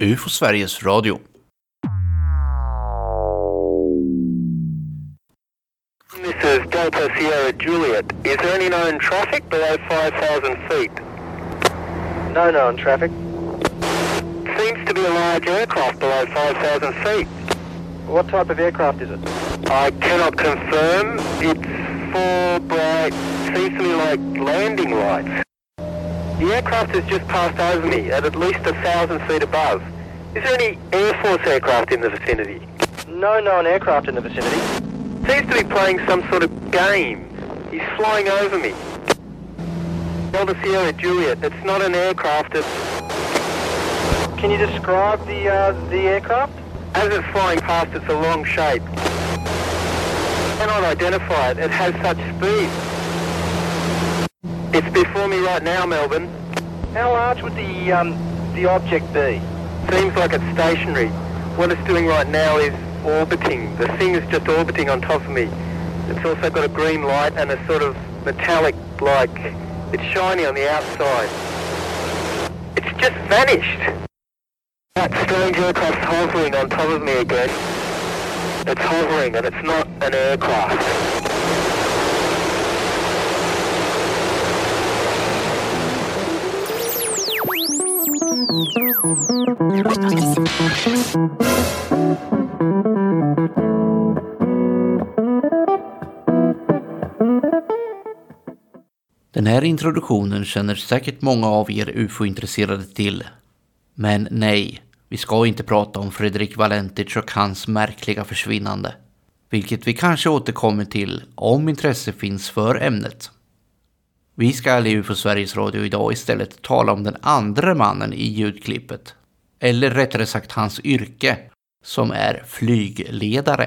UFO Sveriges Radio. This is Delta Sierra Juliet. Is there any known traffic below 5,000 feet? No known traffic. Seems to be a large aircraft below 5,000 feet. What type of aircraft is it? I cannot confirm. It's four bright, seems to me like landing lights. The aircraft has just passed over me at at least a thousand feet above. Is there any Air Force aircraft in the vicinity? No known aircraft in the vicinity. Seems to be playing some sort of game. He's flying over me. Delta Sierra Juliet. It's not an aircraft. It's Can you describe the uh, the aircraft? as it's flying past. It's a long shape. Cannot identify it. It has such speed. It's before me right now, Melbourne. How large would the um, the object be? Seems like it's stationary. What it's doing right now is orbiting. The thing is just orbiting on top of me. It's also got a green light and a sort of metallic like it's shiny on the outside. It's just vanished. That strange aircraft's hovering on top of me again. It's hovering and it's not an aircraft. Den här introduktionen känner säkert många av er UFO-intresserade till. Men nej, vi ska inte prata om Fredrik Valentic och hans märkliga försvinnande. Vilket vi kanske återkommer till om intresse finns för ämnet. Vi ska i UFO Sveriges Radio idag istället tala om den andra mannen i ljudklippet. Eller rättare sagt hans yrke, som är flygledare.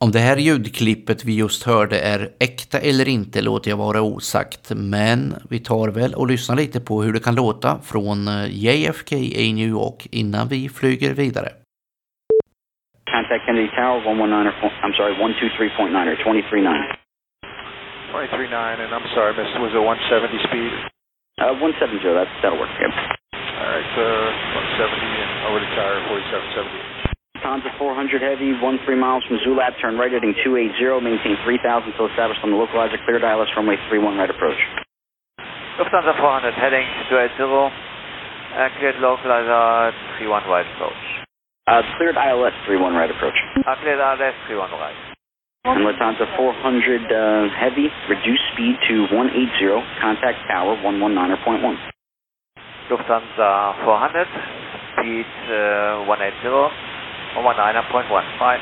Om det här ljudklippet vi just hörde är äkta eller inte låter jag vara osagt, men vi tar väl och lyssnar lite på hur det kan låta från eh, JFK i New York innan vi flyger vidare. Contact Kennedy Tower, 119 I'm sorry, 123.9 or 23.9. 23.9, and I'm sorry, miss, was it 170 speed? Uh, 170, that, that'll work. Yep. All right, uh, 170 and over to tower 4770. Lufthansa 400 Heavy, 13 miles from Zulab, turn right heading 280, maintain 3000 until established on the localizer, cleared ILS runway 31 right approach. Lufthansa 400 heading 280, uh, cleared localizer 31 right approach. Uh, cleared ILS 31 right approach. Uh, cleared RLS 31 right. And Lufthansa 400 uh, Heavy, reduce speed to 180, contact tower 119 or point 1. Lufthansa 400, speed uh, 180, 119.1.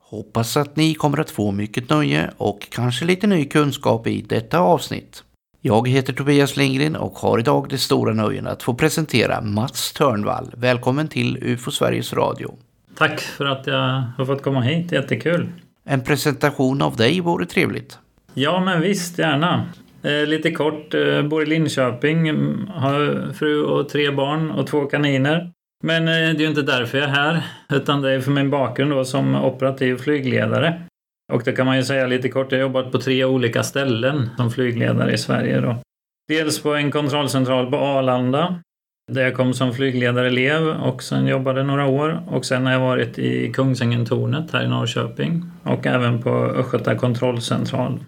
Hoppas att ni kommer att få mycket nöje och kanske lite ny kunskap i detta avsnitt. Jag heter Tobias Lindgren och har idag det stora nöjen att få presentera Mats Törnvall. Välkommen till UFO Sveriges Radio. Tack för att jag har fått komma hit, jättekul. En presentation av dig vore trevligt. Ja, men visst, gärna. Eh, lite kort, eh, bor i Linköping, har fru och tre barn och två kaniner. Men eh, det är ju inte därför jag är här, utan det är för min bakgrund då som operativ flygledare. Och det kan man ju säga lite kort, jag har jobbat på tre olika ställen som flygledare i Sverige då. Dels på en kontrollcentral på Arlanda, där jag kom som flygledarelev och sen jobbade några år. Och sen har jag varit i Kungsängen-tornet här i Norrköping och även på Östgöta kontrollcentral.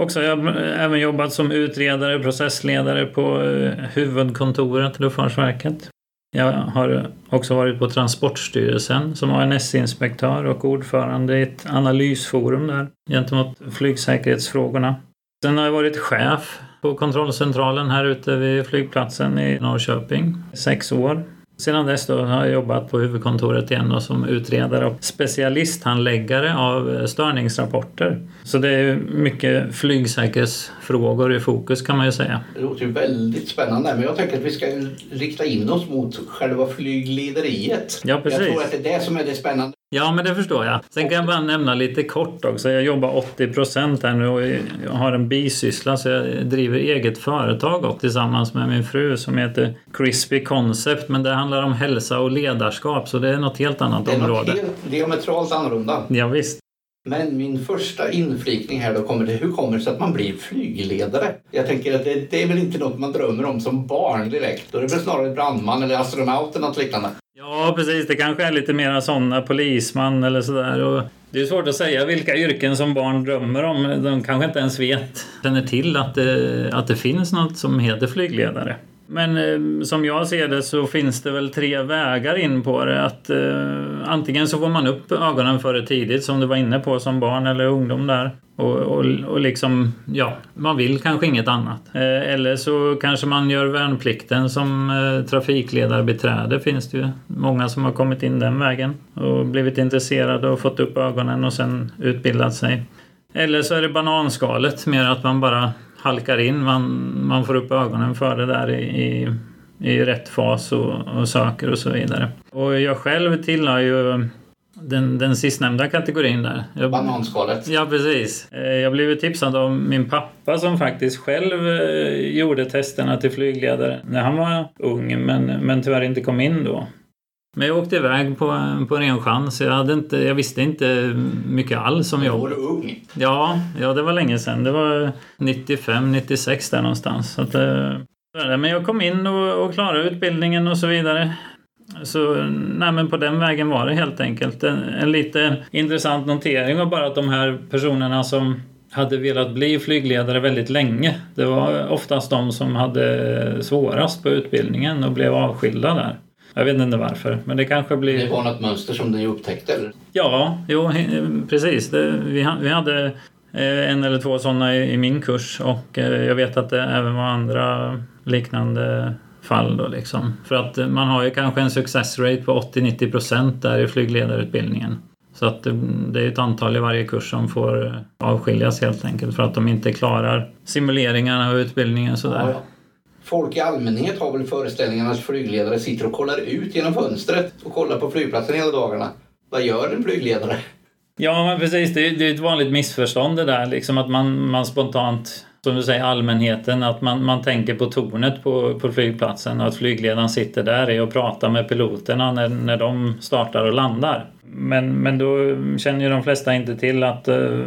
Och så har jag även jobbat som utredare, processledare på eh, huvudkontoret Luftfartsverket. Jag har också varit på Transportstyrelsen som ANS-inspektör och ordförande i ett analysforum där gentemot flygsäkerhetsfrågorna. Sen har jag varit chef på kontrollcentralen här ute vid flygplatsen i Norrköping i sex år. Sedan dess har jag jobbat på huvudkontoret igen som utredare och specialisthandläggare av eh, störningsrapporter. Så det är mycket flygsäkerhetsfrågor i fokus kan man ju säga. Det låter ju väldigt spännande men jag tänker att vi ska rikta in oss mot själva flyglederiet. Ja, precis. Jag tror att det är det som är det spännande. Ja, men det förstår jag. Sen kan jag bara nämna lite kort också. Jag jobbar 80 procent här nu och jag har en bisyssla så jag driver eget företag också, tillsammans med min fru som heter Crispy Concept. Men det handlar om hälsa och ledarskap så det är något helt annat Det är område. helt diametralt annorlunda. Ja, visst. Men min första inflikning här då kommer det, hur kommer det sig att man blir flygledare? Jag tänker att det, det är väl inte något man drömmer om som barn direkt. Då är det väl snarare brandman eller astronaut eller något liknande. Ja, precis. Det kanske är lite mera sådana, polisman eller sådär. Och det är svårt att säga vilka yrken som barn drömmer om. De kanske inte ens vet, känner till att det, att det finns något som heter flygledare. Men eh, som jag ser det så finns det väl tre vägar in på det. Att, eh, antingen så får man upp ögonen för det tidigt som du var inne på som barn eller ungdom där. Och, och, och liksom, ja, man vill kanske inget annat. Eh, eller så kanske man gör värnplikten som eh, trafikledarbeträde finns det ju många som har kommit in den vägen. Och blivit intresserade och fått upp ögonen och sen utbildat sig. Eller så är det bananskalet, mer att man bara halkar in. Man, man får upp ögonen för det där i, i, i rätt fas och, och söker och så vidare. Och jag själv tillhör ju den, den sistnämnda kategorin där. Jag, Bananskalet. Ja, precis. Eh, Jag blev tipsad av min pappa som faktiskt själv eh, gjorde testerna till flygledare när han var ung men, men tyvärr inte kom in då. Men jag åkte iväg på, på ren chans. Jag, hade inte, jag visste inte mycket alls om jobb. var du ung. Ja, ja, det var länge sedan. Det var 95, 96 där någonstans. Så att, eh, men jag kom in och, och klarade utbildningen och så vidare. Så nej, men på den vägen var det helt enkelt. En, en lite intressant notering var bara att de här personerna som hade velat bli flygledare väldigt länge. Det var oftast de som hade svårast på utbildningen och blev avskilda där. Jag vet inte varför, men det kanske blir... Det var något mönster som ni upptäckte eller? Ja, jo, precis. Det, vi, vi hade eh, en eller två sådana i, i min kurs och eh, jag vet att det även var andra liknande fall då liksom. För att eh, man har ju kanske en success rate på 80-90 procent där i flygledarutbildningen. Så att det, är ett antal i varje kurs som får avskiljas helt enkelt för att de inte klarar simuleringarna och utbildningen sådär. Ja. Folk i allmänhet har väl föreställningen att flygledare sitter och kollar ut genom fönstret och kollar på flygplatsen hela dagarna. Vad gör en flygledare? Ja, men precis. Det är, det är ett vanligt missförstånd det där. Liksom att man, man spontant, som du säger, allmänheten, att man, man tänker på tornet på, på flygplatsen och att flygledaren sitter där och pratar med piloterna när, när de startar och landar. Men, men då känner ju de flesta inte till att eh,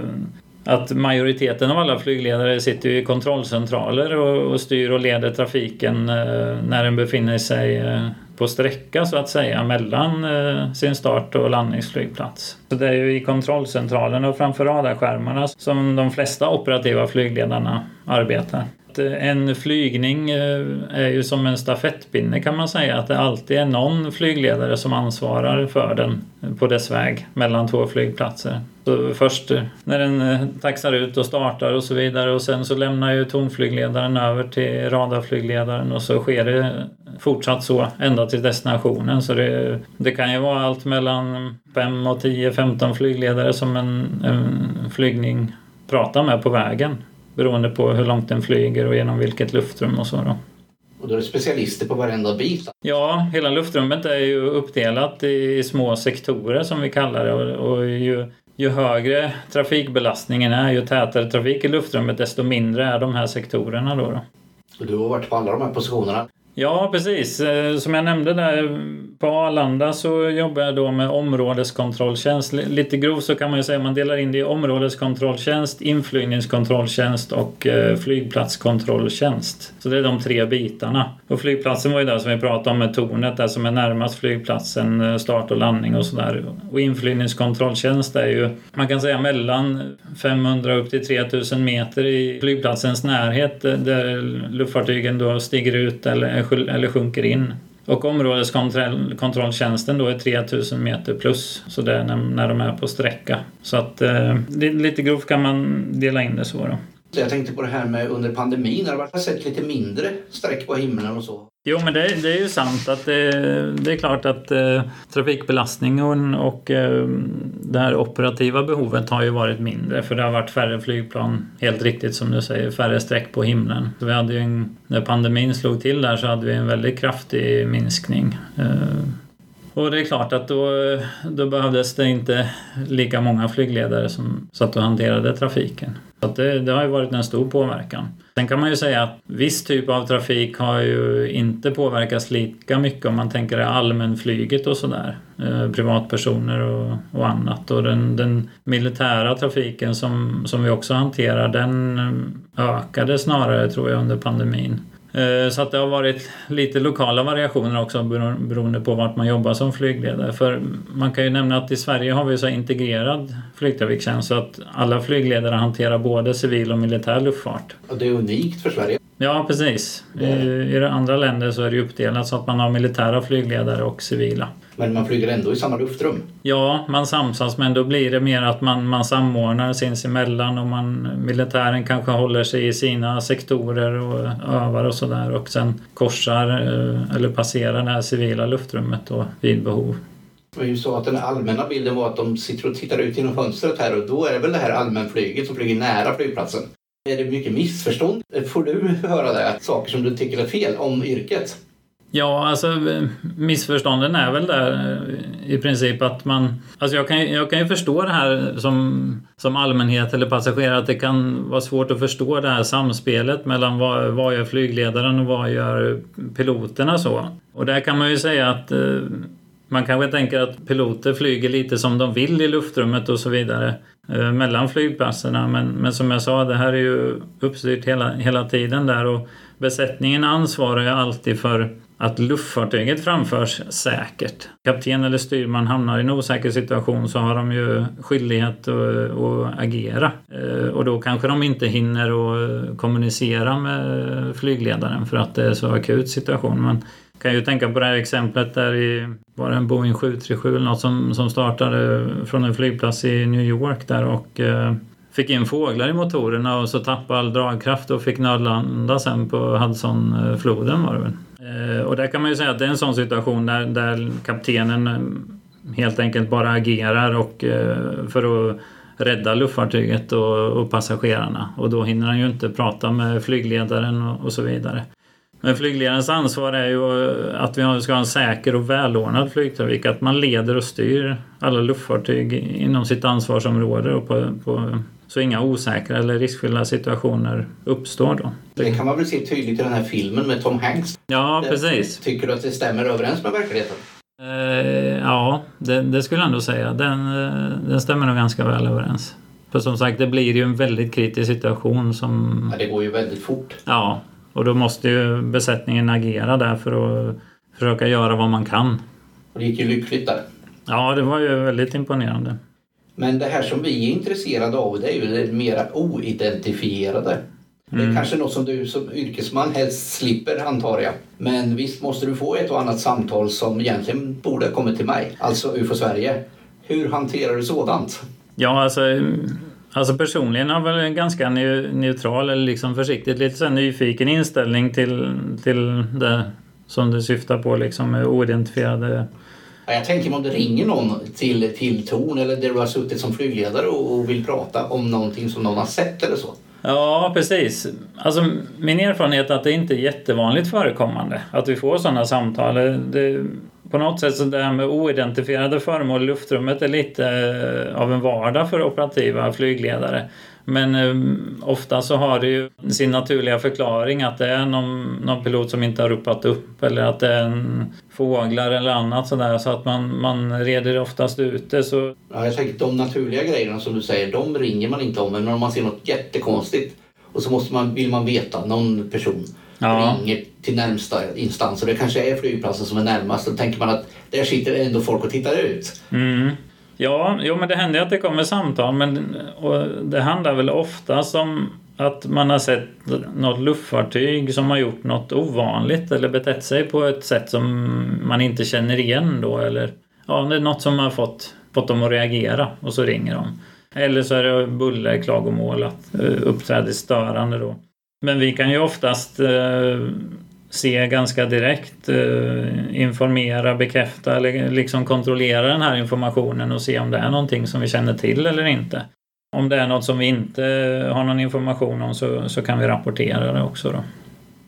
att majoriteten av alla flygledare sitter ju i kontrollcentraler och, och styr och leder trafiken eh, när den befinner sig eh, på sträcka så att säga mellan eh, sin start och landningsflygplats. Så det är ju i kontrollcentralen och framför radarskärmarna som de flesta operativa flygledarna arbetar. Att, eh, En flygning eh, är ju som en stafettpinne kan man säga. Att det alltid är någon flygledare som ansvarar för den på dess väg mellan två flygplatser. Så först eh, när den taxar ut och startar och så vidare och sen så lämnar ju tonflygledaren över till radarflygledaren och så sker det fortsatt så ända till destinationen. Så det, det kan ju vara allt mellan 5 och 10, 15 flygledare som en, en flygning pratar med på vägen. Beroende på hur långt den flyger och genom vilket luftrum och så då. Och då är det specialister på varenda bit. Ja, hela luftrummet är ju uppdelat i små sektorer som vi kallar det och, och ju, ju högre trafikbelastningen är, ju tätare trafik i luftrummet desto mindre är de här sektorerna då. då. Och du har varit på alla de här positionerna. Ja, precis. Eh, som jag nämnde där på Arlanda så jobbar jag då med områdeskontrolltjänst. Lite grovt så kan man ju säga att man delar in det i områdeskontrolltjänst, inflygningskontrolltjänst och eh, flygplatskontrolltjänst. Så det är de tre bitarna. Och flygplatsen var ju där som vi pratade om med tornet, där som är närmast flygplatsen, eh, start och landning och sådär. Och inflygningskontrolltjänst är ju, man kan säga mellan 500 upp till 3000 meter i flygplatsens närhet där luftfartygen då stiger ut eller, eller sjunker in. Och områdeskontrolltjänsten då är 3000 meter plus, så det är när, när de är på sträcka. Så att eh, lite grovt kan man dela in det så då. Jag tänkte på det här med under pandemin. Har det varit sett lite mindre streck på himlen och så? Jo, men det, det är ju sant att det, det är klart att eh, trafikbelastningen och eh, det här operativa behovet har ju varit mindre för det har varit färre flygplan, helt riktigt som du säger, färre streck på himlen. Så vi hade ju en, när pandemin slog till där så hade vi en väldigt kraftig minskning. Eh, Och det är klart att då, då behövdes det inte lika många flygledare som satt och hanterade trafiken. Så att det, det har ju varit en stor påverkan. Sen kan man ju säga att viss typ av trafik har ju inte påverkats lika mycket om man tänker allmänflyget och sådär. Eh, privatpersoner och, och annat. Och den, den militära trafiken som, som vi också hanterar den eh, ökade snarare tror jag under pandemin. Eh, så att det har varit lite lokala variationer också beroende på vart man jobbar som flygledare. För man kan ju nämna att i Sverige har vi så integrerad flygtrafiktjänst så att alla flygledare hanterar både civil och militär luftfart. Och det är unikt för Sverige. Ja, precis. I, I andra länder så är det uppdelat så att man har militära flygledare och civila. Men man flyger ändå i samma luftrum? Ja, man samsas men då blir det mer att man, man samordnar sinsemellan och man, militären kanske håller sig i sina sektorer och övar och sådär och sen korsar eh, eller passerar det här civila luftrummet då vid behov. Det var ju så att den allmänna bilden var att de sitter och tittar ut genom fönstret här och då är det väl det här allmänflyget som flyger nära flygplatsen. Är det mycket missförstånd? Får du höra det? Saker som du tycker är fel om yrket? Ja, alltså missförstånden är väl där eh, i princip att man... Alltså jag kan, jag kan ju förstå det här som, som allmänhet eller passagerare att det kan vara svårt att förstå det här samspelet mellan vad, vad gör flygledaren och vad gör piloterna så. Och där kan man ju säga att eh, man kanske tänker att piloter flyger lite som de vill i luftrummet och så vidare eh, mellan flygplatserna. Men, men som jag sa, det här är ju uppstyrt hela, hela tiden där och besättningen ansvarar ju alltid för att luftfartyget framförs säkert. Kapten eller styrman hamnar i en osäker situation så har de ju skyldighet att, att agera. Eh, och då kanske de inte hinner att eh, kommunicera med flygledaren för att det är så akut situation. Man kan ju tänka på det här exemplet där i, var det en Boeing 737 eller något som, som startade från en flygplats i New York där och eh, fick in fåglar i motorerna och så tappade all dragkraft och fick nödlanda sen på Hudsonfloden eh, var det väl. Eh, och där kan man ju säga att det är en sån situation där, där kaptenen eh, helt enkelt bara agerar och, eh, för att rädda luftfartyget och, och passagerarna. Och då hinner han ju inte prata med flygledaren och, och så vidare. Men flygledarens ansvar är ju att vi ska ha en säker och välordnad flygtrafik. Att man leder och styr alla luftfartyg inom sitt ansvarsområde och på, på så inga osäkra eller riskfyllda situationer uppstår då. Det kan man väl se tydligt i den här filmen med Tom Hanks? Ja, precis. Tycker du att det stämmer överens med verkligheten? Eh, ja, det, det, skulle jag ändå säga. Den, eh, den stämmer nog ganska väl överens. För som sagt, det blir ju en väldigt kritisk situation som... Ja, det går ju väldigt fort. Ja, och då måste ju besättningen agera där för att försöka göra vad man kan. Och det gick ju lyckligt där. Ja, det var ju väldigt imponerande. Men det här som vi är intresserade av det är ju det mera oidentifierade. Mm. Det är mm. kanske något som du som yrkesman helst slipper antar jag. Men visst måste du få ett och annat samtal som egentligen borde ha kommit till mig, alltså UFO Sverige. Hur hanterar du sådant? Ja, alltså, alltså personligen har jag väl en ganska neutral eller liksom försiktigt lite så nyfiken inställning till, till det som du syftar på, liksom med oidentifierade jag tänker mig om det ringer någon till, till Torn eller där du har suttit som flygledare och, och vill prata om någonting som någon har sett eller så. Ja, precis. Alltså, min erfarenhet är att det inte är jättevanligt förekommande att vi får sådana samtal. Det, på något sätt så det här med oidentifierade föremål i luftrummet är lite eh, av en vardag för operativa flygledare. Men eh, ofta så har det ju sin naturliga förklaring att det är någon, någon pilot som inte har ropat upp eller att det är en fåglar eller annat sådär så att man, man reder oftast ut det. Så... Ja, jag tänker de naturliga grejerna som du säger, de ringer man inte om. Men om man ser något jättekonstigt och så måste man, vill man veta, någon person ja. ringer till närmsta instans och det kanske är flygplatsen som är närmast. Då tänker man att där sitter ändå folk och tittar ut. Mm. Ja, jo, men det händer att det kommer samtal men och det handlar väl ofta om att man har sett något luftfartyg som har gjort något ovanligt eller betett sig på ett sätt som man inte känner igen då eller ja, det är något som har fått, fått dem att reagera och så ringer de. Eller så är det bullerklagomål att eh, uppträdet störande då. Men vi kan ju oftast eh, se ganska direkt, uh, informera, bekräfta eller liksom kontrollera den här informationen och se om det är någonting som vi känner till eller inte. Om det är något som vi inte har någon information om så, så kan vi rapportera det också. Då.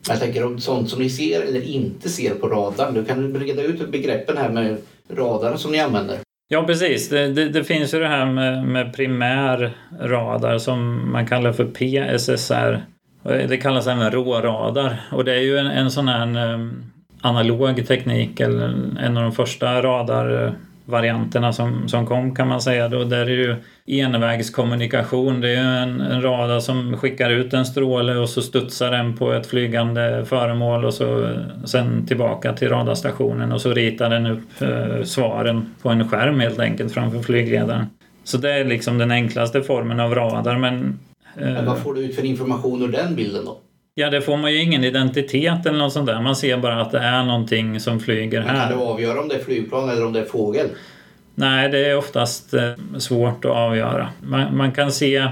Jag tänker om sånt som ni ser eller inte ser på radarn. Du kan reda ut begreppen här med radar som ni använder? Ja, precis. Det, det, det, finns ju det här med, med primär radar som man kallar för PSSR. Det kallas även råradar och det är ju en, en sån här eh, analog teknik, eller en av de första radarvarianterna som, som kom kan man säga. Då, där är det ju envägskommunikation. Det är ju en, en radar som skickar ut en stråle och så studsar den på ett flygande föremål och så eh, sen tillbaka till radarstationen och så ritar den upp eh, svaren på en skärm helt enkelt framför flygledaren. Så det är liksom den enklaste formen av radar men... Eh, men vad får du ut för information ur den bilden då? Ja, det får man ju ingen identitet eller något sånt där. Man ser bara att det är någonting som flyger här. Men kan du avgöra om det är flygplan eller om det är fågel? Nej, det är oftast eh, svårt att avgöra. Man, man, kan se,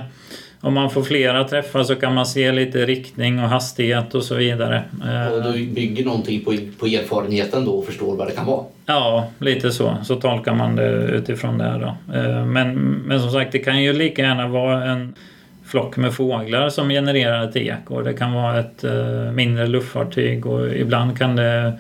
om man får flera träffar så kan man se lite riktning och hastighet och så vidare. Eh, och du bygger någonting på, på erfarenheten då och förstår vad det kan vara? Ja, lite så. Så tolkar man det utifrån det. Då. Eh, men, men som sagt, det kan ju lika gärna vara en flock med fåglar som genererar ett eko. Det kan vara ett mindre luftfartyg och ibland kan det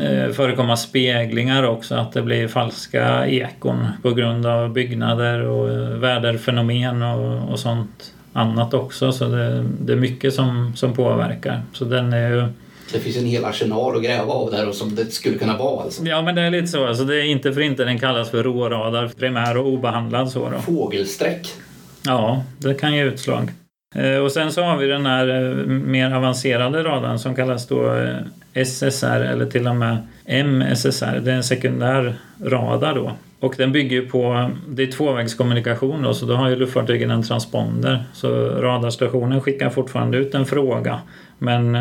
Eh, förekomma speglingar också, att det blir falska ekon på grund av byggnader och eh, väderfenomen och, och sånt annat också. Så det, det, är mycket som, som påverkar. Så den är ju... Det finns en hel arsenal att gräva av där och som det skulle kunna vara alltså. Ja men det är lite så. Alltså, det är inte för inte den kallas för råradar, primär och obehandlad så då. Fågelsträck? Ja, det kan ge utslag. Eh, och sen så har vi den här eh, mer avancerade radarn som kallas då eh, SSR eller till och med MSSR. Det är en sekundär radar då. Och den bygger på, det är tvåvägskommunikation då, så då har ju luftfartygen en transponder. Så radarstationen skickar fortfarande ut en fråga. Men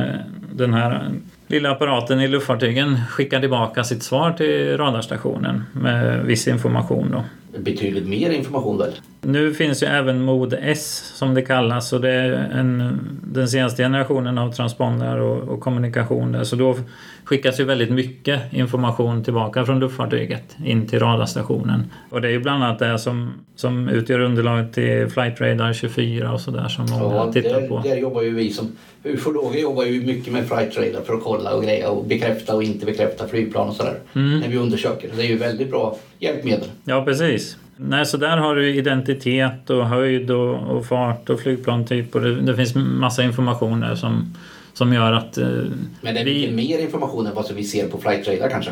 den här lilla apparaten i luftfartygen skickar tillbaka sitt svar till radarstationen med viss information då betydligt mer information väl? Nu finns ju även Mod S som det kallas och det är en, den senaste generationen av transpondrar och, och kommunikation. Så då skickas ju väldigt mycket information tillbaka från luftfartyget in till radarstationen. Och det är ju bland annat det som, som utgör underlaget till Flight Radar 24 och sådär som många ja, tittar där, på. Där jobbar ju vi som ufologer jobbar ju mycket med Flight Radar för att kolla och greja och bekräfta och inte bekräfta flygplan och sådär. Mm. När vi undersöker. Det är ju väldigt bra hjälpmedel. Ja precis. Nej, så där har du identitet och höjd och, och fart och flygplantyp och det, det finns massa information där som, som gör att... Eh, Men det är mycket mer information än vad vi ser på Flight Radar kanske?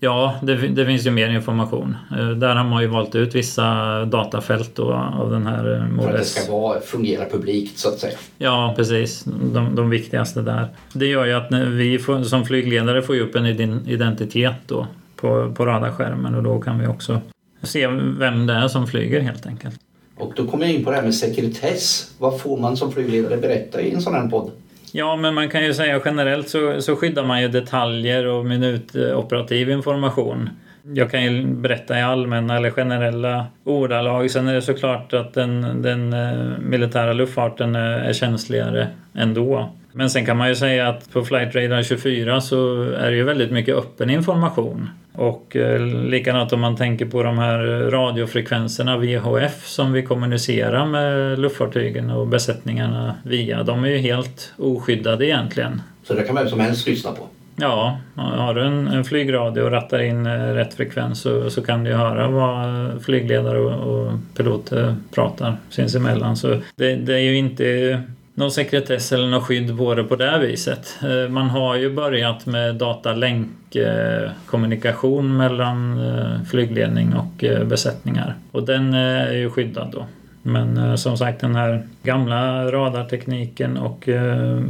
Ja, det, det, finns ju mer information. Eh, där har man ju valt ut vissa datafält då, av den här eh, För att det ska vara, fungera publikt så att säga. Ja, precis. De, de viktigaste där. Det gör ju att vi får, som flygledare får upp en identitet då på, på radarskärmen och då kan vi också se vem det är som flyger helt enkelt. Och då kommer jag in på det här med sekretess. Vad får man som flygledare berätta i en sån här podd? Ja, men man kan ju säga generellt så, så skyddar man ju detaljer och minutoperativ information. Jag kan ju berätta i allmänna eller generella ordalag. Sen är det såklart att den, den eh, militära luftfarten är känsligare ändå. Men sen kan man ju säga att på Flight Radar 24 så är det ju väldigt mycket öppen information. Och eh, likadant om man tänker på de här radiofrekvenserna VHF som vi kommunicerar med luftfartygen och besättningarna via. De är ju helt oskyddade egentligen. Så det kan vem som helst lyssna på? Ja, har du en, en flygradio och rattar in eh, rätt frekvens så, så kan du höra vad flygledare och, och piloter pratar sinsemellan. Så det, det är ju inte någon sekretess eller något skydd på det på det viset. Eh, man har ju börjat med datalänkkommunikation eh, mellan eh, flygledning och besättningar och den är ju skyddad då. Men som sagt den här gamla radartekniken och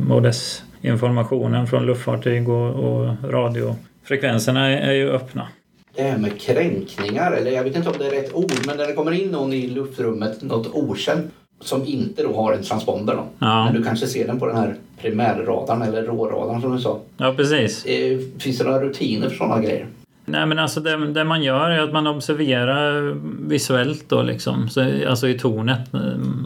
modes informationen från luftfartyg och, och radiofrekvenserna är ju öppna. Det här med kränkningar, eller jag vet inte om det är rätt ord, men när det kommer in någon i luftrummet, något okänt som inte då har en transponder. Då. Ja. Men du kanske ser den på den här primärradarn eller råradarn som du sa. Ja, precis. Eh, finns det några rutiner för sådana grejer? Nej men alltså det, det, man gör är att man observerar visuellt då liksom. Så, alltså i tornet.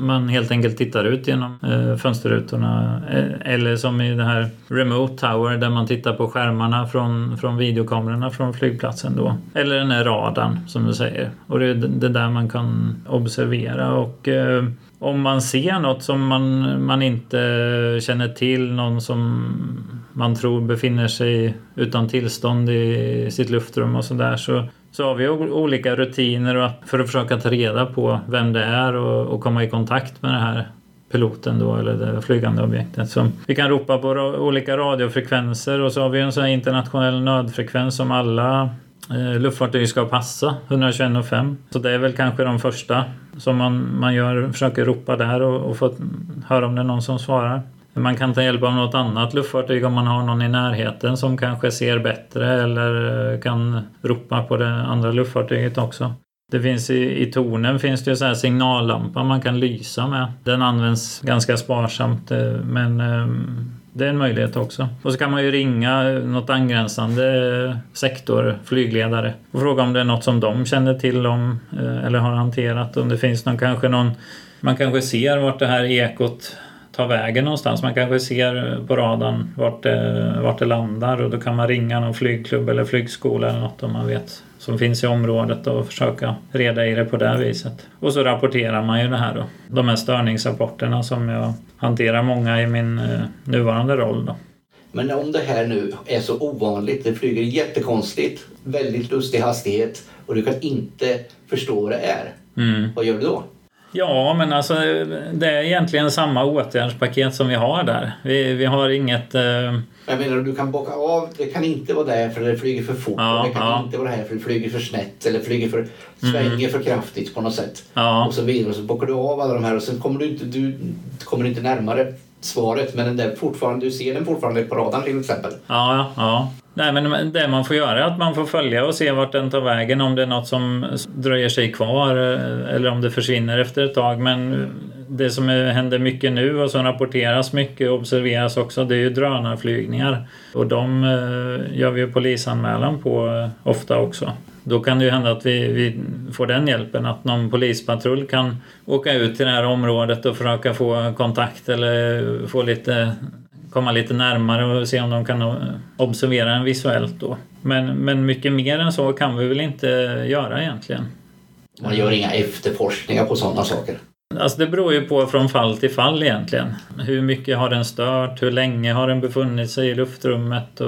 Man helt enkelt tittar ut genom eh, fönsterrutorna. Eh, eller som i det här Remote Tower där man tittar på skärmarna från, från videokamerorna från flygplatsen då. Eller den här radarn som du säger. Och det är det där man kan observera och eh, om man ser något som man, man inte känner till, någon som man tror befinner sig utan tillstånd i sitt luftrum och sådär så, så har vi olika rutiner för att försöka ta reda på vem det är och, och komma i kontakt med det här piloten då eller det flygande objektet. Så vi kan ropa på olika radiofrekvenser och så har vi en sån här internationell nödfrekvens som alla Eh, luftfartyg ska passa, 121,5. Så det är väl kanske de första som man, man gör, försöker ropa där och, och få höra om det är någon som svarar. Man kan ta hjälp av något annat luftfartyg om man har någon i närheten som kanske ser bättre eller eh, kan ropa på det andra luftfartyget också. Det finns i, i tornen finns det så här signallampa man kan lysa med. Den används ganska sparsamt eh, men ehm, det är en möjlighet också. Och så kan man ju ringa något angränsande eh, sektor, flygledare, och fråga om det är något som de känner till om eh, eller har hanterat. Om det finns någon, kanske någon, man kanske ser vart det här ekot tar vägen någonstans. Man kanske ser på radarn vart det, vart det landar och då kan man ringa någon flygklubb eller flygskola eller något om man vet som finns i området och försöka reda i det på det viset. Och så rapporterar man ju det här då. De här störningsrapporterna som jag hanterar många i min eh, nuvarande roll då. Men om det här nu är så ovanligt, det flyger jättekonstigt, väldigt lustig hastighet och du kan inte förstå vad det är. Mm. Vad gör du då? Ja, men alltså det är egentligen samma åtgärdspaket som vi har där. Vi, vi har inget... Eh... Jag menar, du kan bocka av. Det kan inte vara där för det flyger för fort. Ja, det kan ja. inte vara här för det flyger för snett eller flyger för, svänger mm. för kraftigt på något sätt. Ja. Och så vidare. Och så bockar du av alla de här och sen kommer du inte, du kommer inte närmare svaret men den där fortfarande, du ser den fortfarande på radarn till exempel. Ja, ja. Nej, men det man får göra är att man får följa och se vart den tar vägen, om det är något som dröjer sig kvar eh, eller om det försvinner efter ett tag. Men det som händer mycket nu och som rapporteras mycket och observeras också, det är ju drönarflygningar. Och de eh, gör vi ju polisanmälan på eh, ofta också. Då kan det ju hända att vi, vi, får den hjälpen att någon polispatrull kan åka ut till det här området och försöka få kontakt eller få lite komma lite närmare och se om de kan observera den visuellt då. Men, men mycket mer än så kan vi väl inte göra egentligen. Man gör inga efterforskningar på sådana saker? Alltså det beror ju på från fall till fall egentligen. Hur mycket har den stört? Hur länge har den befunnit sig i luftrummet? Och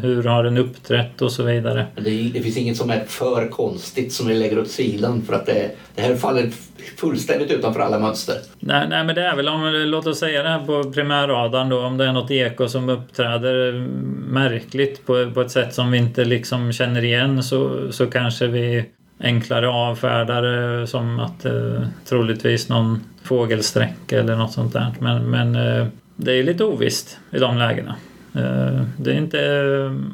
hur har den uppträtt och så vidare. Det, det finns inget som är för konstigt som vi lägger åt sidan för att det, det här faller fullständigt utanför alla mönster. Nej, nej men det är väl om, låt oss säga det här på primärradarn då, om det är något eko som uppträder märkligt på, på ett sätt som vi inte liksom känner igen så, så kanske vi enklare avfärdare som att eh, troligtvis någon fågelsträck eller något sånt där. Men, men eh, det är lite ovisst i de lägena. Eh, det är inte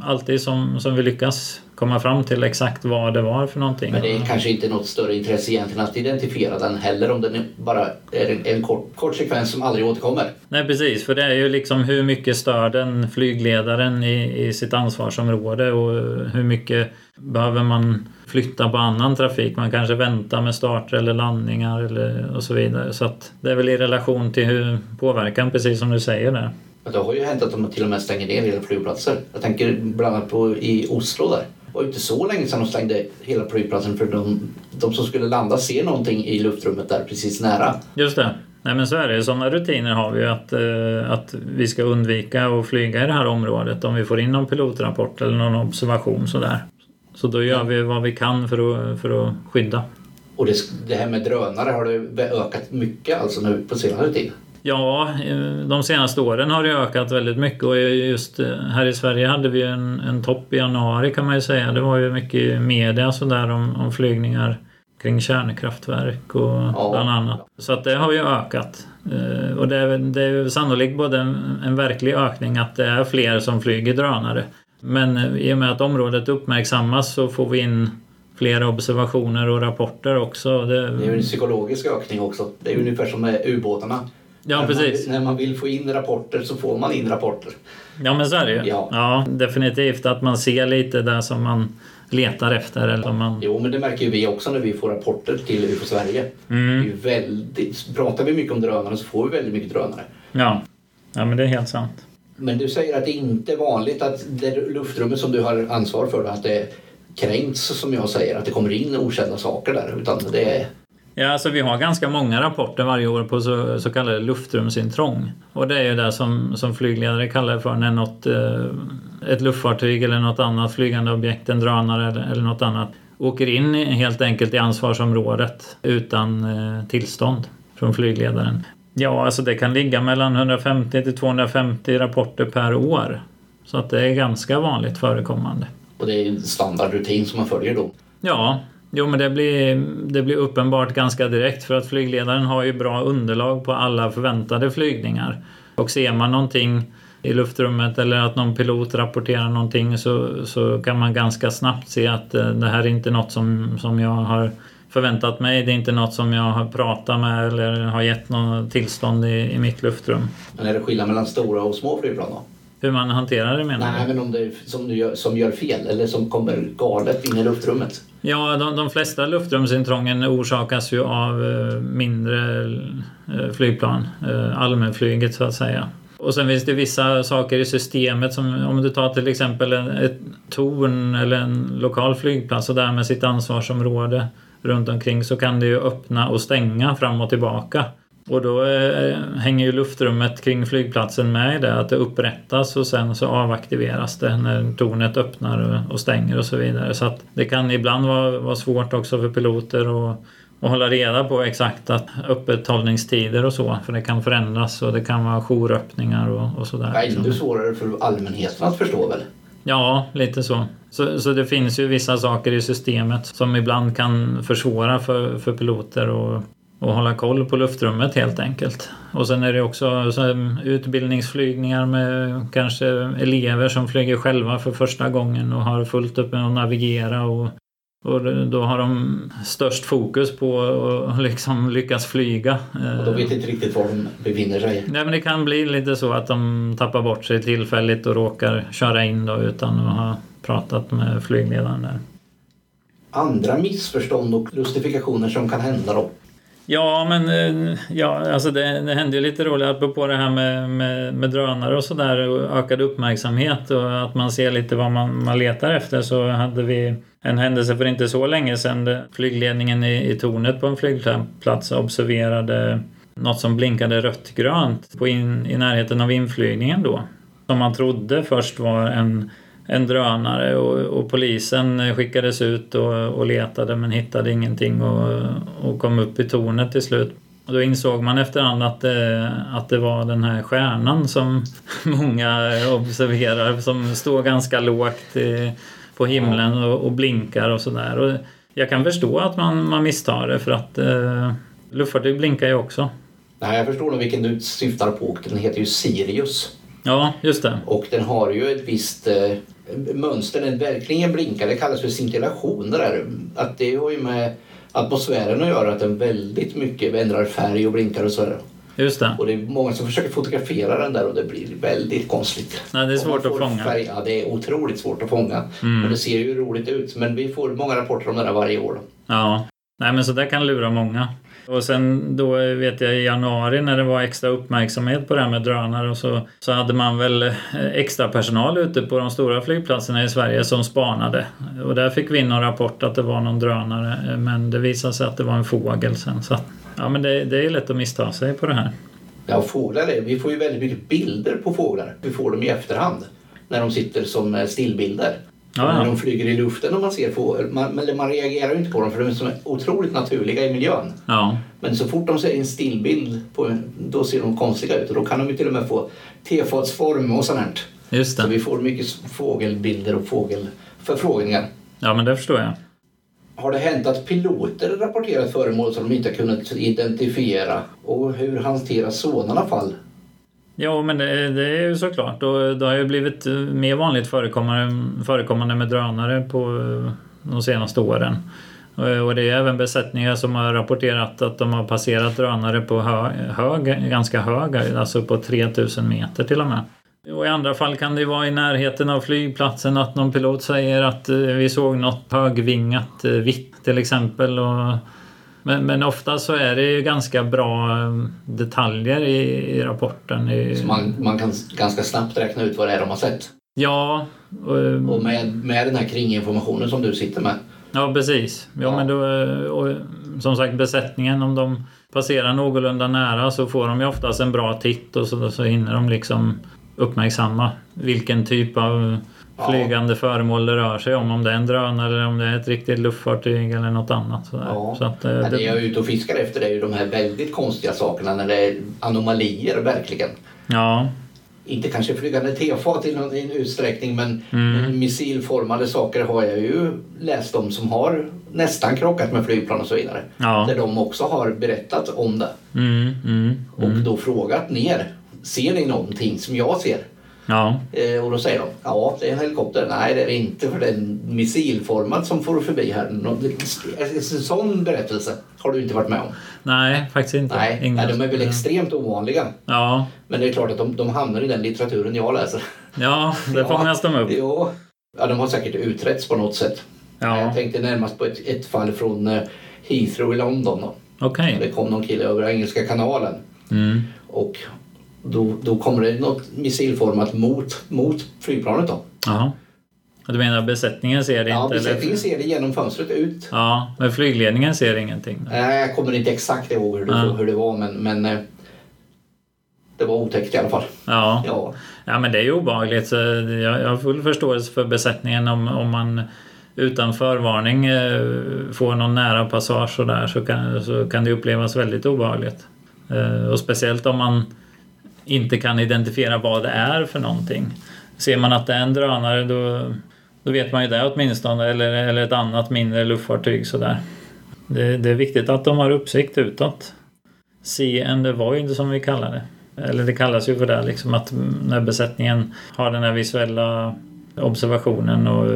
alltid som, som vi lyckas komma fram till exakt vad det var för någonting. Men det är kanske inte något större intresse egentligen att identifiera den heller om den bara är en, en kort, kort sekvens som aldrig återkommer. Nej precis, för det är ju liksom hur mycket stör den flygledaren i, i sitt ansvarsområde och hur mycket behöver man flytta på annan trafik. Man kanske väntar med starter eller landningar eller, och så vidare. Så att det är väl i relation till hur påverkan, precis som du säger där. Det har ju hänt att de till och med stänger ner hela flygplatser. Jag tänker bland annat på i Oslo där. Var inte så länge sedan de stängde hela flygplatsen för de, de som skulle landa ser någonting i luftrummet där precis nära. Just det. Nej men så är det. Sådana rutiner har vi att, eh, att vi ska undvika att flyga i det här området om vi får in någon pilotrapport eller någon observation sådär. Så då gör vi vad vi kan för att, för att skydda. Och det, det här med drönare, har det ökat mycket alltså nu på senare tid? Ja, de senaste åren har det ökat väldigt mycket och just eh, här i Sverige hade vi en, en topp i januari kan man ju säga. Det var ju mycket media sådär om, om flygningar kring kärnkraftverk och ja. bland annat. Så att det har ju ökat. Eh, och det är, det är sannolikt både en, en verklig ökning att det är fler som flyger drönare. Men eh, i och med att området uppmärksammas så får vi in flera observationer och rapporter också. Det, det är ju en psykologisk ökning också. Det är ungefär som med ubåtarna. Ja, när precis. Man, när man vill få in rapporter så får man in rapporter. Ja, men så är det ju. Ja. ja. definitivt att man ser lite där som man letar efter. Eller man... Jo, men det märker ju vi också när vi får rapporter till UFO Sverige. Mm. Det är väldigt, pratar vi mycket om drönare så får vi väldigt mycket drönare. Ja, ja men det är helt sant. Men du säger att det inte är vanligt att det luftrummet som du har ansvar för att det kränks som jag säger, att det kommer in okända saker där. Utan det är... Ja, alltså vi har ganska många rapporter varje år på så, så kallade luftrumsintrång. Och det är ju det som, som flygledare kallar för när något, eh, ett luftfartyg eller något annat flygande objekt, en drönare eller, eller något annat, åker in helt enkelt i ansvarsområdet utan eh, tillstånd från flygledaren. Ja, alltså det kan ligga mellan 150 till 250 rapporter per år. Så att det är ganska vanligt förekommande. Och det är en standardrutin som man följer då. Ja, jo men det blir, det blir uppenbart ganska direkt för att flygledaren har ju bra underlag på alla förväntade flygningar. Och ser man någonting i luftrummet eller att någon pilot rapporterar någonting så, så kan man ganska snabbt se att eh, det här är inte något som, som jag har förväntat mig. Det är inte något som jag har pratat med eller har gett något tillstånd i, i mitt luftrum. Men är det skillnad mellan stora och små flygplan då? Hur man hanterar det menar Nej, du? men om det är som, du gör, som gör fel eller som kommer galet in i luftrummet. Ja, de, de flesta luftrumsintrången orsakas ju av eh, mindre eh, flygplan. Eh, allmänflyget så att säga. Och sen finns det vissa saker i systemet som om du tar till exempel en, ett torn eller en lokal flygplats och därmed sitt ansvarsområde runt omkring så kan det ju öppna och stänga fram och tillbaka. Och då eh, hänger ju luftrummet kring flygplatsen med i det, att det upprättas och sen så avaktiveras det när tornet öppnar och stänger och så vidare. Så att det kan ibland vara, vara svårt också för piloter att, att hålla reda på exakta öppethållningstider och så, för det kan förändras och det kan vara jouröppningar och, och sådär. Det är ännu svårare för allmänheten att förstå väl? Ja, lite så. så. Så det finns ju vissa saker i systemet som ibland kan försvåra för, för piloter och, och hålla koll på luftrummet helt enkelt. Och sen är det också utbildningsflygningar med kanske elever som flyger själva för första gången och har fullt upp med att navigera och och då har de störst fokus på att liksom lyckas flyga. Och de vet inte riktigt var de befinner sig. Nej men det kan bli lite så att de tappar bort sig tillfälligt och råkar köra in då utan att ha pratat med flygledaren där. Andra missförstånd och lustifikationer som kan hända då? Ja, men eh, ja, alltså det, det hände ju lite roligt apropå det här med, med, med drönare och sådär och ökad uppmärksamhet och att man ser lite vad man, man letar efter så hade vi en händelse för inte så länge sedan flygledningen i, i tornet på en flygplats observerade något som blinkade rött-grönt på in, i närheten av inflygningen då. Som man trodde först var en en drönare och, och, polisen skickades ut och, och letade men hittade ingenting och, och kom upp i tornet till slut. Och då insåg man efterhand att det, att det var den här stjärnan som många observerar som står ganska lågt på himlen och, och blinkar och sådär. Jag kan förstå att man, man misstar det för att eh, luftfartyg blinkar ju också. Nej, jag förstår nog vilken du syftar på. Den heter ju Sirius. Ja, just det. Och den har ju ett visst eh, mönster. Den verkligen blinkar. Det kallas för scintillation. Det där. Att det har ju med atmosfären att göra. Att den väldigt mycket ändrar färg och blinkar och sådär. Just det. Och det är många som försöker fotografera den där och det blir väldigt konstigt. Nej, det är svårt att fånga. Färg, ja, det är otroligt svårt att fånga. Mm. Men det ser ju roligt ut. Men vi får många rapporter om det där varje år. Ja. Nej men så där kan lura många. Och sen då vet jag i januari när det var extra uppmärksamhet på det här med drönare och så, så hade man väl eh, extra personal ute på de stora flygplatserna i Sverige som spanade. Och där fick vi in någon rapport att det var någon drönare eh, men det visade sig att det var en fågel sen. Så att, ja men det, det är lätt att missta sig på det här. Ja, fåglar är, vi får ju väldigt mycket bilder på fåglar. Vi får dem i efterhand. När de sitter som eh, stillbilder. Ja, ja. De flyger i luften och man ser fåglar. Man, men man reagerar inte på dem för de är så otroligt naturliga i miljön. Ja, Men så fort de ser en stillbild på, då ser de konstiga ut och då kan de ju till och med få tefatsform och sånt här. just Så det. vi får mycket fågelbilder och fågelförfrågningar. Ja men det förstår jag. Har det hänt att piloter rapporterat föremål som de inte kunnat identifiera? Och hur hanteras sådana fall? Ja, men det, det är ju såklart. Och det har ju blivit eh, mer vanligt förekommande, förekommande med drönare på eh, de senaste åren. Eh, och det är även besättningar som har rapporterat att de har passerat drönare på hö, hög, ganska hög, alltså på 3000 meter till och med. Och I andra fall kan det vara i närheten av flygplatsen att någon pilot säger att vi såg något högvingat vitt till exempel. Och, men, men ofta så är det ju ganska bra eh, detaljer i, i rapporten. I, Så man, man kan ganska snabbt räkna ut vad det är de har sett. Ja, Och, Och med, med den här kringinformationen som du sitter med. Ja, precis. Ja, Ja. Men då, och, som sagt, besättningen, om de passerar någorlunda nära så får de ju oftast en bra titt och så, så hinner de liksom uppmärksamma vilken typ av. flygande föremål det rör sig om. Om det är en drönare eller om det är ett riktigt luftfartyg eller något annat. Sådär. Ja. Så att, eh, Men det det, jag är ute och fiskar efter är ju de här väldigt konstiga sakerna när det är anomalier verkligen. ja, Inte kanske flygande tefat i någon i en utsträckning men Mm. missilformade saker har jag ju läst om som har nästan krockat med flygplan och så vidare. Ja. Där de också har berättat om det mm, mm, och då frågat ner. Ser ni någonting som jag ser? Ja, Eh, och då säger de, ja det är en helikopter. Nej det är det inte för det är en missilformad som får förbi här. Nå- En sån berättelse har du inte varit med om. nej, faktiskt inte. Nej, Ingen- de är väl extremt ovanliga. Ja, Men det är klart att de, de hamnar i den litteraturen jag läser. ja, det fångas de upp. Jo. Ja, de har säkert utretts på något sätt. Ja. Jag tänkte närmast på ett, ett fall från eh, Heathrow i London. Då. Okej. Det kom någon kille över Engelska kanalen Mm. och då, då kommer det något missilformat mot, mot flygplanet. Då. Jaha. Du menar besättningen ser det Ja, inte? besättningen ser det genom fönstret ut. Ja, men flygledningen ser ingenting? Nej, jag kommer inte exakt ihåg hur det, Ja. hur det var men, men eh, det var otäckt i alla fall. Ja. Ja, ja, men det är ju obehagligt. Så jag, jag har full förståelse för besättningen om, om man utan förvarning eh, får någon nära passage och där så kan, så kan det upplevas väldigt obehagligt. Eh, och speciellt om man inte kan identifiera vad det är för någonting. Ser man att det är en drönare då, då vet man ju det åtminstone eller, eller ett annat mindre luftfartyg sådär. Det, det är viktigt att de har uppsikt utåt. See and avoid som vi kallar det. Eller det kallas ju för det liksom att när besättningen har den här visuella observationen och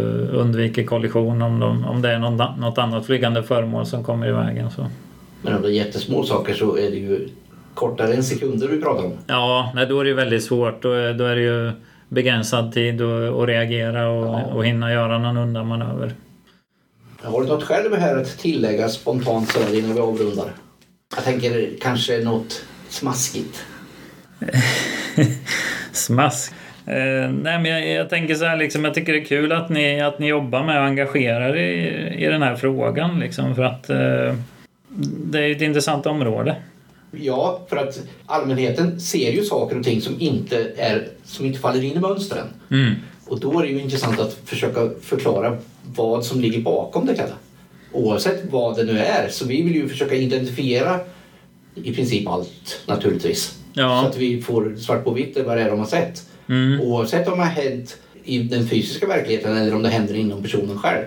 undviker kollision om, de, om det är någon, något annat flygande föremål som kommer i vägen. Så. men om det är jättesmå saker så är det ju kortare än sekunder vi pratar om. Ja, nej, då är det ju väldigt svårt. Då, är- då är det ju begränsad tid att reagera och, Ja. och hinna göra någon undanmanöver. Har du något själv här att tillägga spontant så här innan vi avrundar? Jag tänker kanske något smaskigt. Smask. Eh, nej, men jag, jag tänker så här, liksom, jag tycker det är kul att ni, att ni jobbar med och engagerar er i, i den här frågan. Liksom, för att eh, det är ju ett intressant område. Ja, för att allmänheten ser ju saker och ting som inte, är, som inte faller in i mönstren. Mm. Och då är det ju intressant att försöka förklara vad som ligger bakom det hela. Oavsett vad det nu är. Så vi vill ju försöka identifiera i princip allt naturligtvis. Ja. Så att vi får svart på vitt vad det är de har sett. Mm. Oavsett om det har hänt i den fysiska verkligheten eller om det händer inom personen själv.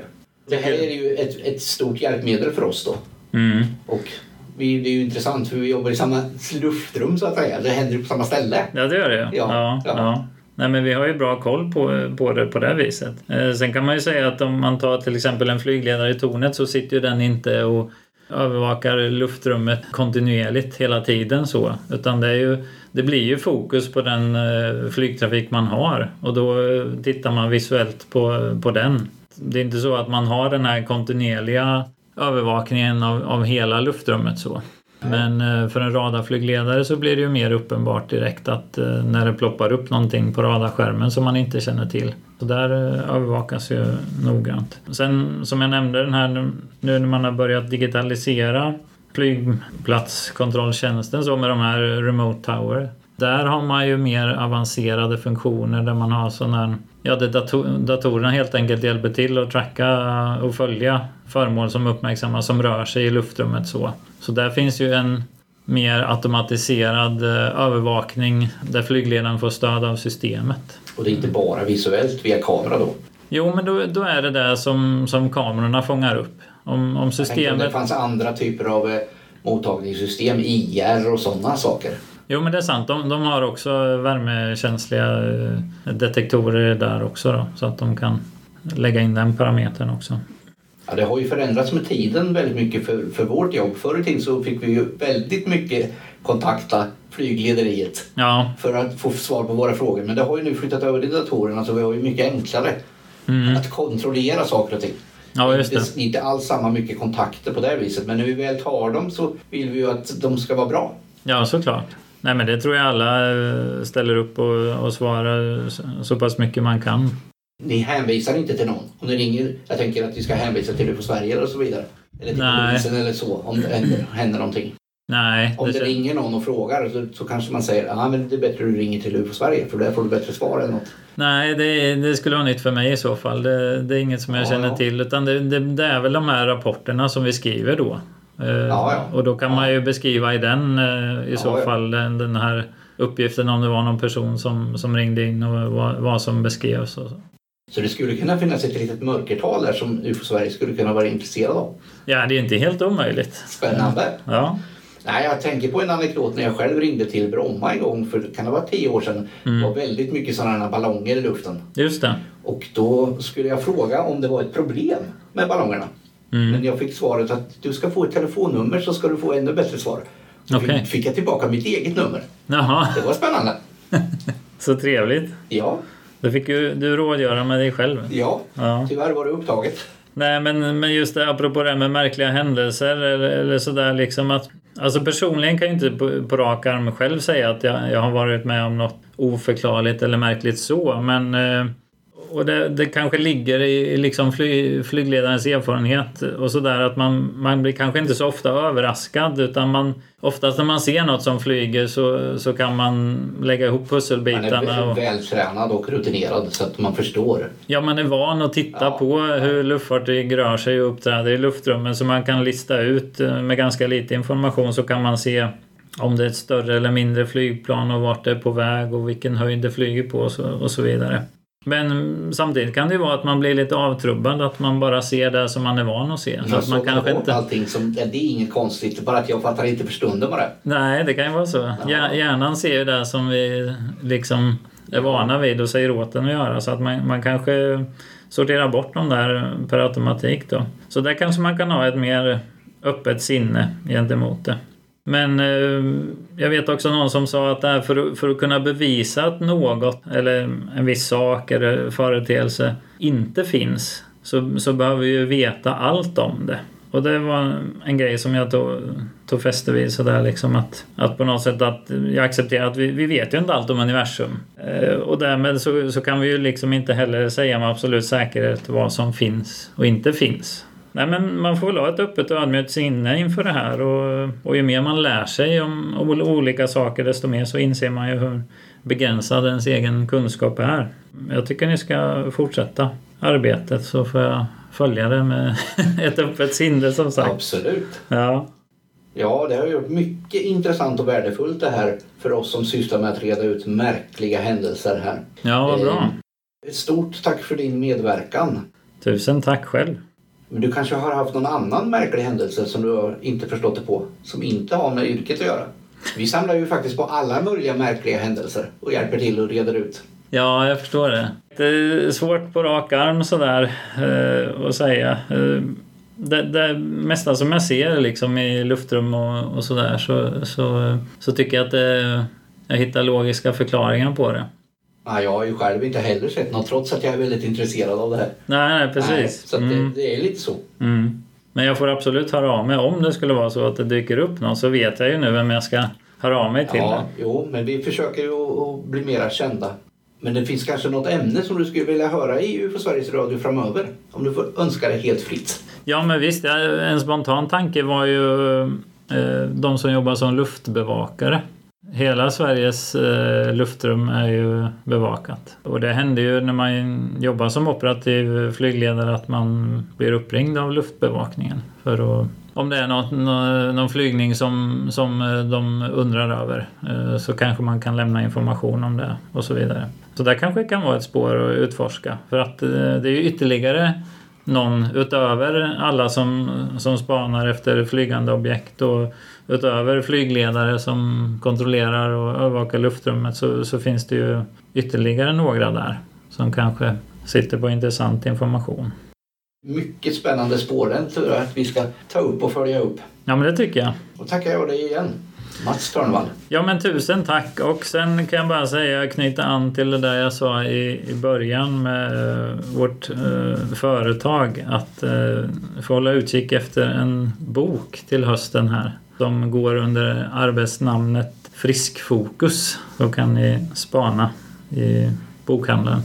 Det här är ju ett, ett stort hjälpmedel för oss då. Mm. Och vi, det är ju intressant för vi jobbar i samma luftrum så att säga. Det händer ju på samma ställe. Ja, det gör det. Ja, ja, ja. ja. Nej, men vi har ju bra koll på, på det på det viset. Eh, sen kan man ju säga att om man tar till exempel en flygledare i tornet så sitter ju den inte och övervakar luftrummet kontinuerligt hela tiden så. Utan det, är ju, det blir ju fokus på den eh, flygtrafik man har och då eh, tittar man visuellt på, på den. Det är inte så att man har den här kontinuerliga övervakningen av, av hela luftrummet så. Men eh, för en radarflygledare så blir det ju mer uppenbart direkt att eh, när det ploppar upp någonting på radarskärmen som man inte känner till. Så där eh, övervakas ju noggrant. Sen som jag nämnde den här nu- nu när man har börjat digitalisera flygplatskontrolltjänsten så med de här remote tower. Där har man ju mer avancerade funktioner där man har sådana här Ja, där dator, datorerna helt enkelt hjälper till att tracka och följa föremål som uppmärksammas som rör sig i luftrummet så. Så där finns ju en mer automatiserad eh, övervakning där flygledaren får stöd av systemet. Och det är inte bara visuellt via kamera då. Jo, men då, då är det det som, som kamerorna fångar upp. Om, om Jag tänkte om systemet... det fanns andra typer av eh, mottagningssystem, IR och sådana saker. Jo, men det är sant. De, de har också värmekänsliga eh, detektorer där också då, så att de kan lägga in den parametern också. Ja, det har ju förändrats med tiden väldigt mycket för, för vårt jobb. Förr i tiden så fick vi ju väldigt mycket kontakta flyglederiet Ja, för att få svar på våra frågor. Men det har ju nu flyttat över till datorerna så vi har ju mycket enklare att kontrollera saker och ting. Mm. ja just det. Inte, inte alls samma mycket kontakter på det här viset. Men när vi väl tar dem så vill vi ju att de ska vara bra. Ja, såklart. Nej, men det tror jag alla eh, ställer upp och, och svarar så- pass mycket man kan. Ni hänvisar inte till någon? Om ni ringer, jag tänker att vi ska hänvisa till UFO Sverige eller så vidare. Eller till Nej. polisen eller så om det händer, händer någonting. Nej, Om det kän- ringer någon och frågar så, så kanske man säger att ah, men det är bättre att du ringer till UFO Sverige för där får du bättre svar eller något. Nej, det, det skulle vara nytt för mig i så fall. Det, det är inget som jag Ja, känner ja. till. Utan det, det, det är väl de här rapporterna som vi skriver då. Eh, ja. Och då kan man ju beskriva i den eh, i så fall den, den här uppgiften om det var någon person som, som ringde in och vad, vad som beskrevs. Och så. Så det skulle kunna finnas ett litet mörkertal där som UFO Sverige skulle kunna vara intresserad av. Ja, det är inte helt omöjligt. Spännande! Ja, Nej, jag tänker på en anekdot när jag själv ringde till Bromma en gång för kan det vara tio år sedan. Mm. Det var väldigt mycket sådana här ballonger i luften. just det. Och då skulle jag fråga om det var ett problem med ballongerna. Mm. Men jag fick svaret att du ska få ett telefonnummer så ska du få ännu bättre svar. Okej. fick jag tillbaka mitt eget nummer. Jaha, Det var spännande. så trevligt. Ja, Då fick ju du rådgöra med dig själv. ja. Ja. Tyvärr var det upptaget. Nej men, men just det apropå det här med märkliga händelser eller, eller sådär liksom att Alltså personligen kan jag inte på, på rak arm själv säga att jag, jag har varit med om något oförklarligt eller märkligt så men eh, och det, det kanske ligger i liksom fly, flygledarens erfarenhet och sådär att man, man blir kanske inte så ofta överraskad utan man oftast när man ser något som flyger så, så kan man lägga ihop Man pusselbitarna. är och, väl, vältränad och rutinerad så att man förstår. Ja, man är van att titta Ja. på hur luftfartyg rör sig och uppträder i luftrummet så man kan lista ut eh, med ganska lite information så kan man se om det är ett större eller mindre flygplan och vart det är på väg och vilken höjd det flyger på och så, och så vidare. Men samtidigt kan det ju vara att man blir lite avtrubbad, att man bara ser det som man är van att se. Jag att man kanske inte... allting som, ja, det är inget konstigt, bara att jag fattar inte för stunden bara. Nej, det kan ju vara så. Hjär- Hjärnan ser ju det som vi liksom är vana vid och säger åt den att göra. Så att man, man kanske sorterar bort dem där per automatik då. Så där kanske man kan ha ett mer öppet sinne gentemot det. Men eh, jag vet också någon som sa att det här för, att- för att kunna bevisa att något eller en viss sak eller företeelse inte finns så, så behöver vi ju veta allt om det. Och det var en grej som jag tog, tog fäste vid sådär liksom att, att på något sätt att jag accepterar att vi, vi vet ju inte allt om universum. Eh, och därmed så, så kan vi ju liksom inte heller säga med absolut säkerhet vad som finns och inte finns. Nej men man får väl ha ett öppet och ödmjukt sinne inför det här och, och ju mer man lär sig om, om olika saker desto mer så inser man ju hur begränsad ens egen kunskap är. Jag tycker ni ska fortsätta arbetet så får jag följa det med ett öppet sinne som sagt. Absolut. Ja. Ja, det har gjort mycket intressant och värdefullt det här för oss som sysslar med att reda ut märkliga händelser här. ja, vad bra. Eh, Ett stort tack för din medverkan. Tusen tack själv. Men du kanske har haft någon annan märklig händelse som du har inte förstått det på, som inte har med yrket att göra. Vi samlar ju faktiskt på alla möjliga märkliga händelser och hjälper till och reder ut. Ja, jag förstår det. Det är svårt på rak arm sådär eh, att säga. Eh, det, det mesta som jag ser liksom i luftrum och, och sådär så, så, så tycker jag att det, jag hittar logiska förklaringar på det. Ja, jag har ju själv inte heller sett något trots att jag är väldigt intresserad av det här. Nej, nej Nej, precis. så att Mm, det, det är lite så. mm. Men jag får absolut höra av mig om det skulle vara så att det dyker upp något så vet jag ju nu vem jag ska höra av mig till. Ja, jo, men vi försöker ju att- bli mera kända. Men det finns kanske något ämne som du skulle vilja höra i UFO Sveriges Radio framöver? Om du får önska det helt fritt. Ja men visst, en spontan tanke var ju eh, de som jobbar som luftbevakare. Hela Sveriges eh, luftrum är ju bevakat. Och det händer ju när man jobbar som operativ flygledare att man blir uppringd av luftbevakningen. För att, om det är något, någon flygning som, som eh, de undrar över eh, så kanske man kan lämna information om det och så vidare. Så där kanske kan vara ett spår att utforska. För att eh, det är ju ytterligare någon utöver alla som, som spanar efter flygande objekt och utöver flygledare som kontrollerar och övervakar luftrummet så, så finns det ju ytterligare några där som kanske sitter på intressant information. Mycket spännande spår. Tror jag att vi ska ta upp och följa upp. Ja men det tycker jag. Och tackar jag dig igen. Mats Törnvall. Ja men tusen tack och sen kan jag bara säga knyta an till det där jag sa i, i början med eh, vårt eh, företag att eh, få hålla utkik efter en bok till hösten här som går under arbetsnamnet Friskfokus. Då kan ni spana i bokhandeln.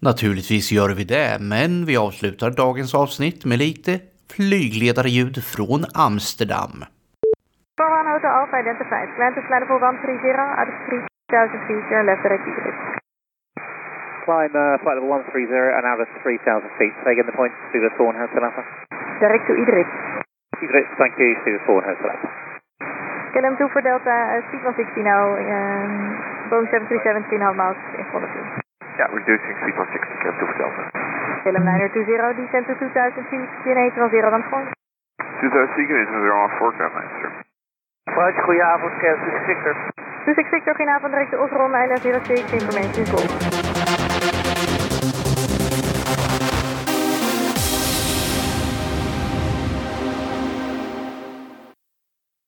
Naturligtvis gör vi det, men vi avslutar dagens avsnitt med lite flygledarljud från Amsterdam. Foran Hotel Alpha identified. Plan to fly level 130 out of 3000 feet, your left direct Utrecht. Climb uh, flight level 130 and out of 3,000 feet. Say again the point, Studio 4 and Hotel Alpha. Direct to Utrecht. Utrecht, thank you, Studio 4 and Hotel Alpha. KLM 2 for Delta, uh, speed 160 now, um, Boeing 737, 3.5 miles in front of you. Yeah, reducing speed 160, Cap 2 for Delta. KLM 920, descend to 2000 feet, DNA 0 on point. 2000 feet, is on forecast, master. Frank, goedenavond, Kees Victor. Dus ik zie er geen avond direct de Osron, en 04 Information Call.